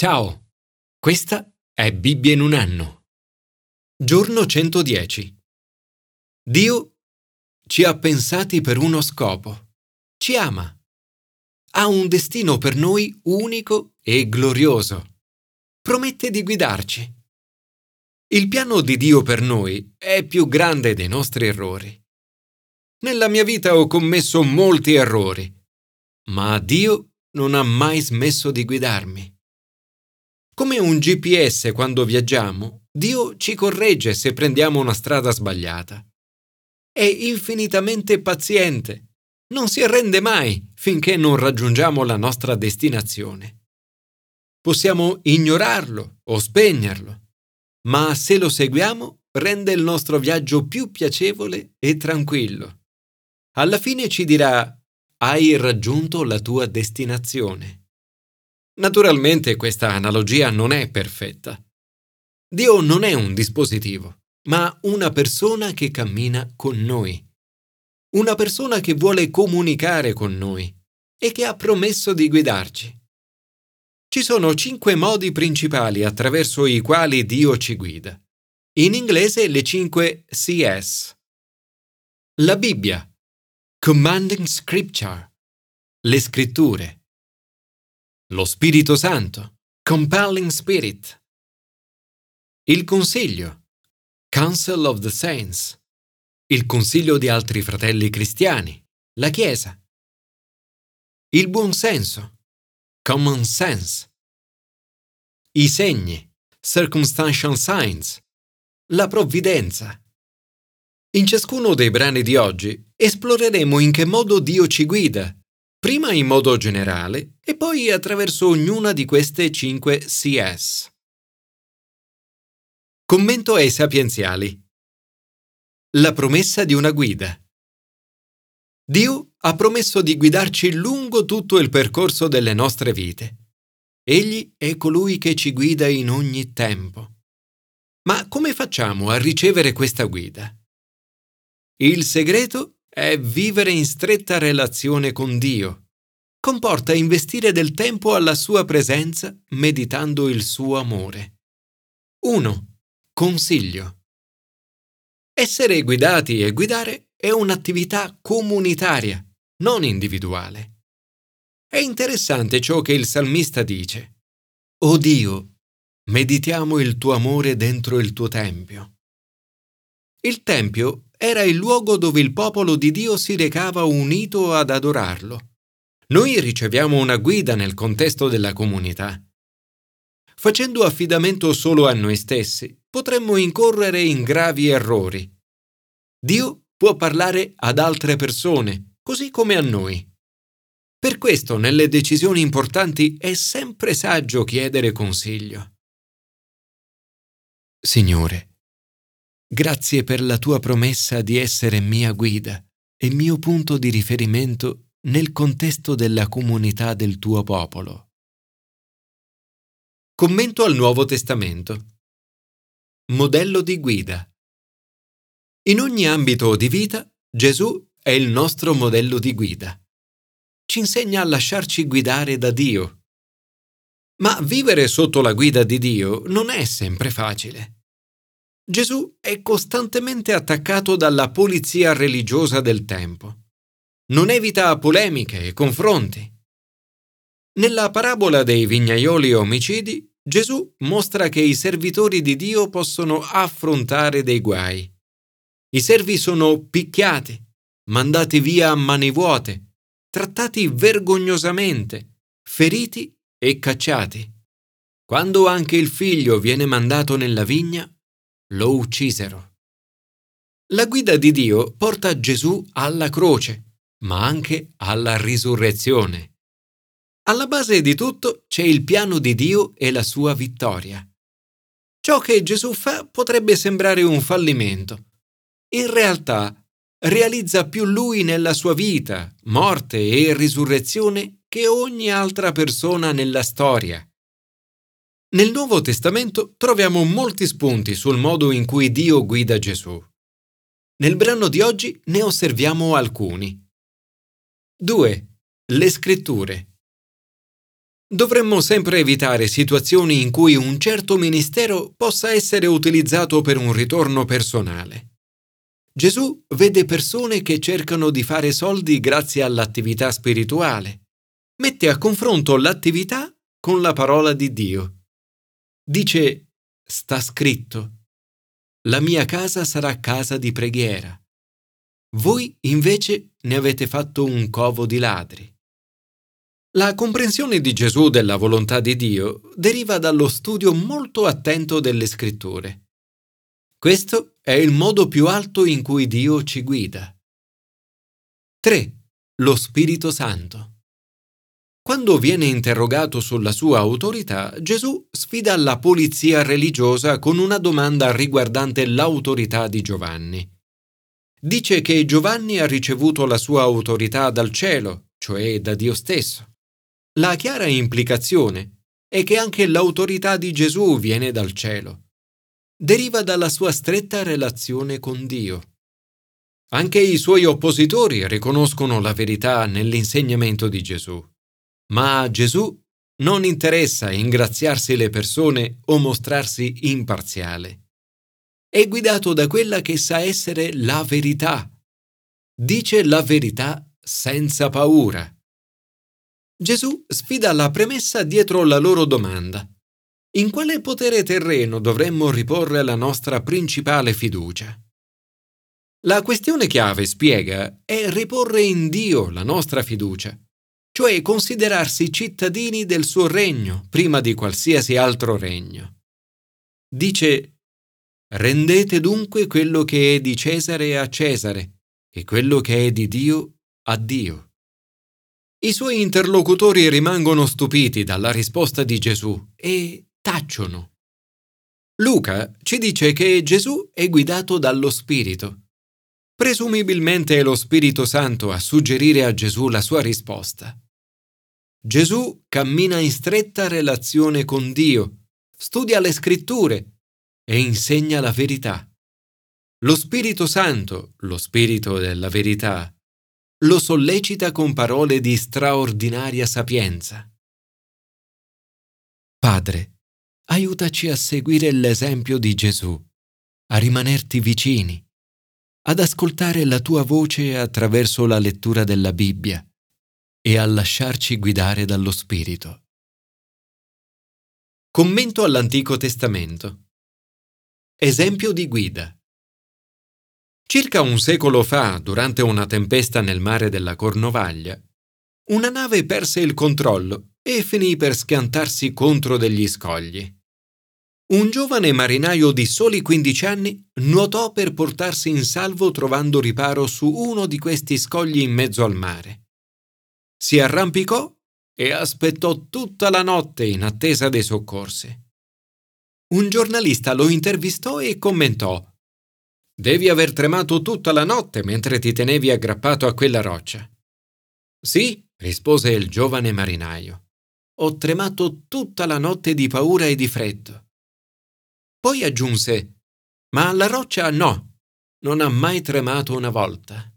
Ciao, questa è Bibbia in un anno. Giorno 110. Dio ci ha pensati per uno scopo. Ci ama. Ha un destino per noi unico e glorioso. Promette di guidarci. Il piano di Dio per noi è più grande dei nostri errori. Nella mia vita ho commesso molti errori, ma Dio non ha mai smesso di guidarmi. Come un GPS quando viaggiamo, Dio ci corregge se prendiamo una strada sbagliata. È infinitamente paziente, non si arrende mai finché non raggiungiamo la nostra destinazione. Possiamo ignorarlo o spegnerlo, ma se lo seguiamo rende il nostro viaggio più piacevole e tranquillo. Alla fine ci dirà hai raggiunto la tua destinazione. Naturalmente questa analogia non è perfetta. Dio non è un dispositivo, ma una persona che cammina con noi. Una persona che vuole comunicare con noi e che ha promesso di guidarci. Ci sono cinque modi principali attraverso i quali Dio ci guida. In inglese le cinque CS. La Bibbia, Commanding Scripture, le scritture. Lo Spirito Santo, Compelling Spirit. Il Consiglio, Council of the Saints. Il Consiglio di altri fratelli cristiani, la Chiesa. Il buonsenso, Common Sense. I segni, Circumstantial Signs. La provvidenza. In ciascuno dei brani di oggi esploreremo in che modo Dio ci guida prima in modo generale e poi attraverso ognuna di queste cinque CS. Commento ai sapienziali. La promessa di una guida. Dio ha promesso di guidarci lungo tutto il percorso delle nostre vite. Egli è colui che ci guida in ogni tempo. Ma come facciamo a ricevere questa guida? Il segreto è vivere in stretta relazione con Dio. Comporta investire del tempo alla sua presenza meditando il suo amore. 1. Consiglio. Essere guidati e guidare è un'attività comunitaria, non individuale. È interessante ciò che il salmista dice. O Dio, meditiamo il tuo amore dentro il tuo tempio. Il tempio era il luogo dove il popolo di Dio si recava unito ad adorarlo. Noi riceviamo una guida nel contesto della comunità. Facendo affidamento solo a noi stessi, potremmo incorrere in gravi errori. Dio può parlare ad altre persone, così come a noi. Per questo nelle decisioni importanti è sempre saggio chiedere consiglio. Signore, Grazie per la tua promessa di essere mia guida e mio punto di riferimento nel contesto della comunità del tuo popolo. Commento al Nuovo Testamento. Modello di guida. In ogni ambito di vita, Gesù è il nostro modello di guida. Ci insegna a lasciarci guidare da Dio. Ma vivere sotto la guida di Dio non è sempre facile. Gesù è costantemente attaccato dalla polizia religiosa del tempo. Non evita polemiche e confronti. Nella parabola dei vignaioli omicidi, Gesù mostra che i servitori di Dio possono affrontare dei guai. I servi sono picchiati, mandati via a mani vuote, trattati vergognosamente, feriti e cacciati. Quando anche il figlio viene mandato nella vigna, lo uccisero. La guida di Dio porta Gesù alla croce, ma anche alla risurrezione. Alla base di tutto c'è il piano di Dio e la sua vittoria. Ciò che Gesù fa potrebbe sembrare un fallimento. In realtà realizza più lui nella sua vita, morte e risurrezione che ogni altra persona nella storia. Nel Nuovo Testamento troviamo molti spunti sul modo in cui Dio guida Gesù. Nel brano di oggi ne osserviamo alcuni. 2. Le scritture. Dovremmo sempre evitare situazioni in cui un certo ministero possa essere utilizzato per un ritorno personale. Gesù vede persone che cercano di fare soldi grazie all'attività spirituale. Mette a confronto l'attività con la parola di Dio. Dice, sta scritto, la mia casa sarà casa di preghiera. Voi invece ne avete fatto un covo di ladri. La comprensione di Gesù della volontà di Dio deriva dallo studio molto attento delle scritture. Questo è il modo più alto in cui Dio ci guida. 3. Lo Spirito Santo. Quando viene interrogato sulla sua autorità, Gesù sfida la polizia religiosa con una domanda riguardante l'autorità di Giovanni. Dice che Giovanni ha ricevuto la sua autorità dal cielo, cioè da Dio stesso. La chiara implicazione è che anche l'autorità di Gesù viene dal cielo deriva dalla sua stretta relazione con Dio. Anche i suoi oppositori riconoscono la verità nell'insegnamento di Gesù, ma a Gesù non interessa ingraziarsi le persone o mostrarsi imparziale. È guidato da quella che sa essere la verità. Dice la verità senza paura. Gesù sfida la premessa dietro la loro domanda. In quale potere terreno dovremmo riporre la nostra principale fiducia? La questione chiave, spiega, è riporre in Dio la nostra fiducia, cioè considerarsi cittadini del suo regno prima di qualsiasi altro regno. Dice, rendete dunque quello che è di Cesare a Cesare e quello che è di Dio a Dio. I suoi interlocutori rimangono stupiti dalla risposta di Gesù e tacciono. Luca ci dice che Gesù è guidato dallo Spirito. Presumibilmente è lo Spirito Santo a suggerire a Gesù la sua risposta. Gesù cammina in stretta relazione con Dio, studia le scritture e insegna la verità. Lo Spirito Santo, lo Spirito della verità, lo sollecita con parole di straordinaria sapienza. Padre, aiutaci a seguire l'esempio di Gesù, a rimanerti vicini, ad ascoltare la tua voce attraverso la lettura della Bibbia e a lasciarci guidare dallo Spirito. Commento all'Antico Testamento. Esempio di guida. Circa un secolo fa, durante una tempesta nel mare della Cornovaglia, una nave perse il controllo e finì per schiantarsi contro degli scogli. Un giovane marinaio di soli 15 anni nuotò per portarsi in salvo trovando riparo su uno di questi scogli in mezzo al mare. Si arrampicò e aspettò tutta la notte in attesa dei soccorsi. Un giornalista lo intervistò e commentò Devi aver tremato tutta la notte mentre ti tenevi aggrappato a quella roccia. Sì, rispose il giovane marinaio. Ho tremato tutta la notte di paura e di freddo. Poi aggiunse, ma la roccia no, non ha mai tremato una volta.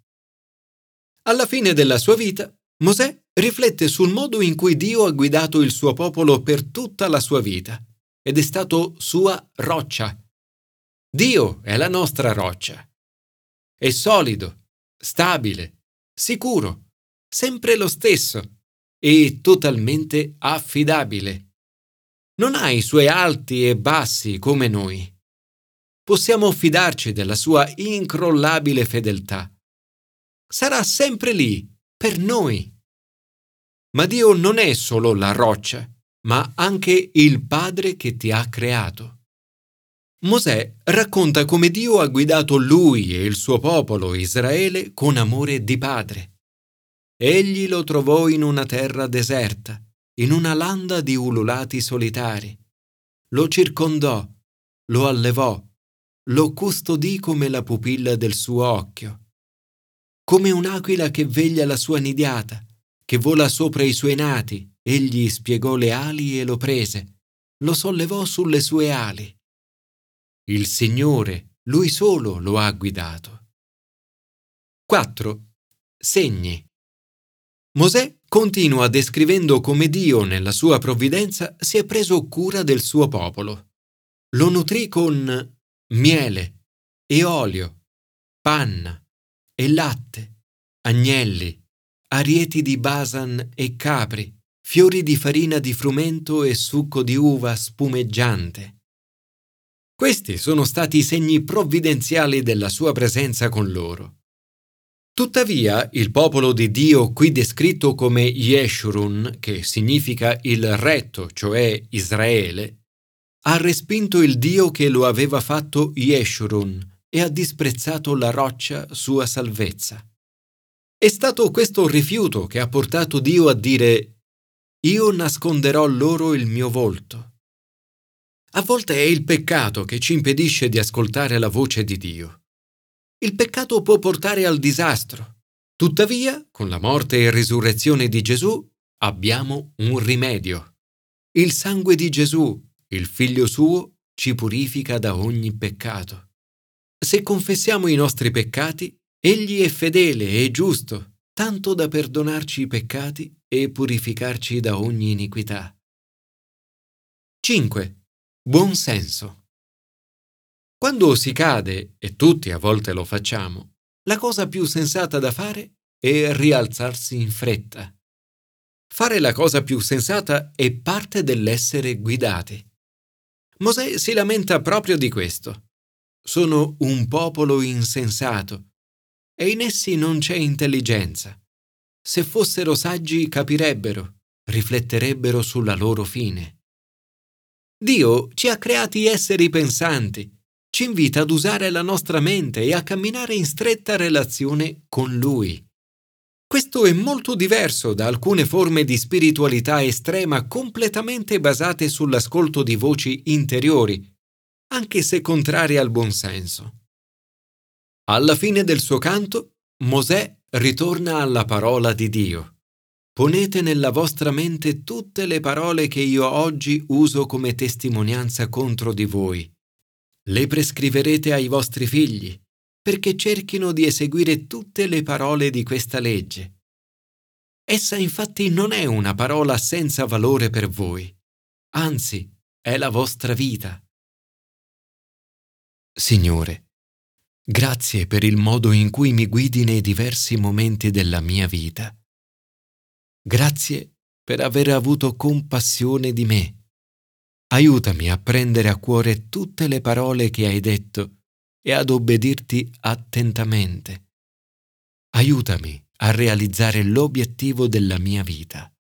Alla fine della sua vita, Mosè riflette sul modo in cui Dio ha guidato il suo popolo per tutta la sua vita ed è stato sua roccia. Dio è la nostra roccia. È solido, stabile, sicuro, sempre lo stesso e totalmente affidabile non ha i suoi alti e bassi come noi. Possiamo fidarci della sua incrollabile fedeltà. Sarà sempre lì, per noi. Ma Dio non è solo la roccia, ma anche il Padre che ti ha creato. Mosè racconta come Dio ha guidato lui e il suo popolo Israele con amore di padre. Egli lo trovò in una terra deserta in una landa di ululati solitari. Lo circondò, lo allevò, lo custodì come la pupilla del suo occhio. Come un'aquila che veglia la sua nidiata, che vola sopra i suoi nati, egli spiegò le ali e lo prese, lo sollevò sulle sue ali. Il Signore, lui solo, lo ha guidato. 4. Segni. Mosè continua descrivendo come Dio, nella sua provvidenza, si è preso cura del suo popolo. Lo nutrì con miele e olio, panna e latte, agnelli, arieti di basan e capri, fiori di farina di frumento e succo di uva spumeggiante. Questi sono stati i segni provvidenziali della sua presenza con loro. Tuttavia, il popolo di Dio qui descritto come Yeshurun, che significa il retto, cioè Israele, ha respinto il Dio che lo aveva fatto Yeshurun e ha disprezzato la roccia sua salvezza. È stato questo rifiuto che ha portato Dio a dire Io nasconderò loro il mio volto. A volte è il peccato che ci impedisce di ascoltare la voce di Dio. Il peccato può portare al disastro. Tuttavia, con la morte e risurrezione di Gesù, abbiamo un rimedio. Il sangue di Gesù, il Figlio suo, ci purifica da ogni peccato. Se confessiamo i nostri peccati, Egli è fedele e giusto, tanto da perdonarci i peccati e purificarci da ogni iniquità. 5. Buon senso. Quando si cade, e tutti a volte lo facciamo, la cosa più sensata da fare è rialzarsi in fretta. Fare la cosa più sensata è parte dell'essere guidati. Mosè si lamenta proprio di questo. Sono un popolo insensato e in essi non c'è intelligenza. Se fossero saggi capirebbero, rifletterebbero sulla loro fine. Dio ci ha creati esseri pensanti ci invita ad usare la nostra mente e a camminare in stretta relazione con Lui. Questo è molto diverso da alcune forme di spiritualità estrema completamente basate sull'ascolto di voci interiori, anche se contrarie al buonsenso. Alla fine del suo canto, Mosè ritorna alla parola di Dio. Ponete nella vostra mente tutte le parole che io oggi uso come testimonianza contro di voi le prescriverete ai vostri figli, perché cerchino di eseguire tutte le parole di questa legge. Essa infatti non è una parola senza valore per voi, anzi è la vostra vita. Signore, grazie per il modo in cui mi guidi nei diversi momenti della mia vita. Grazie per aver avuto compassione di me Aiutami a prendere a cuore tutte le parole che hai detto e ad obbedirti attentamente. Aiutami a realizzare l'obiettivo della mia vita.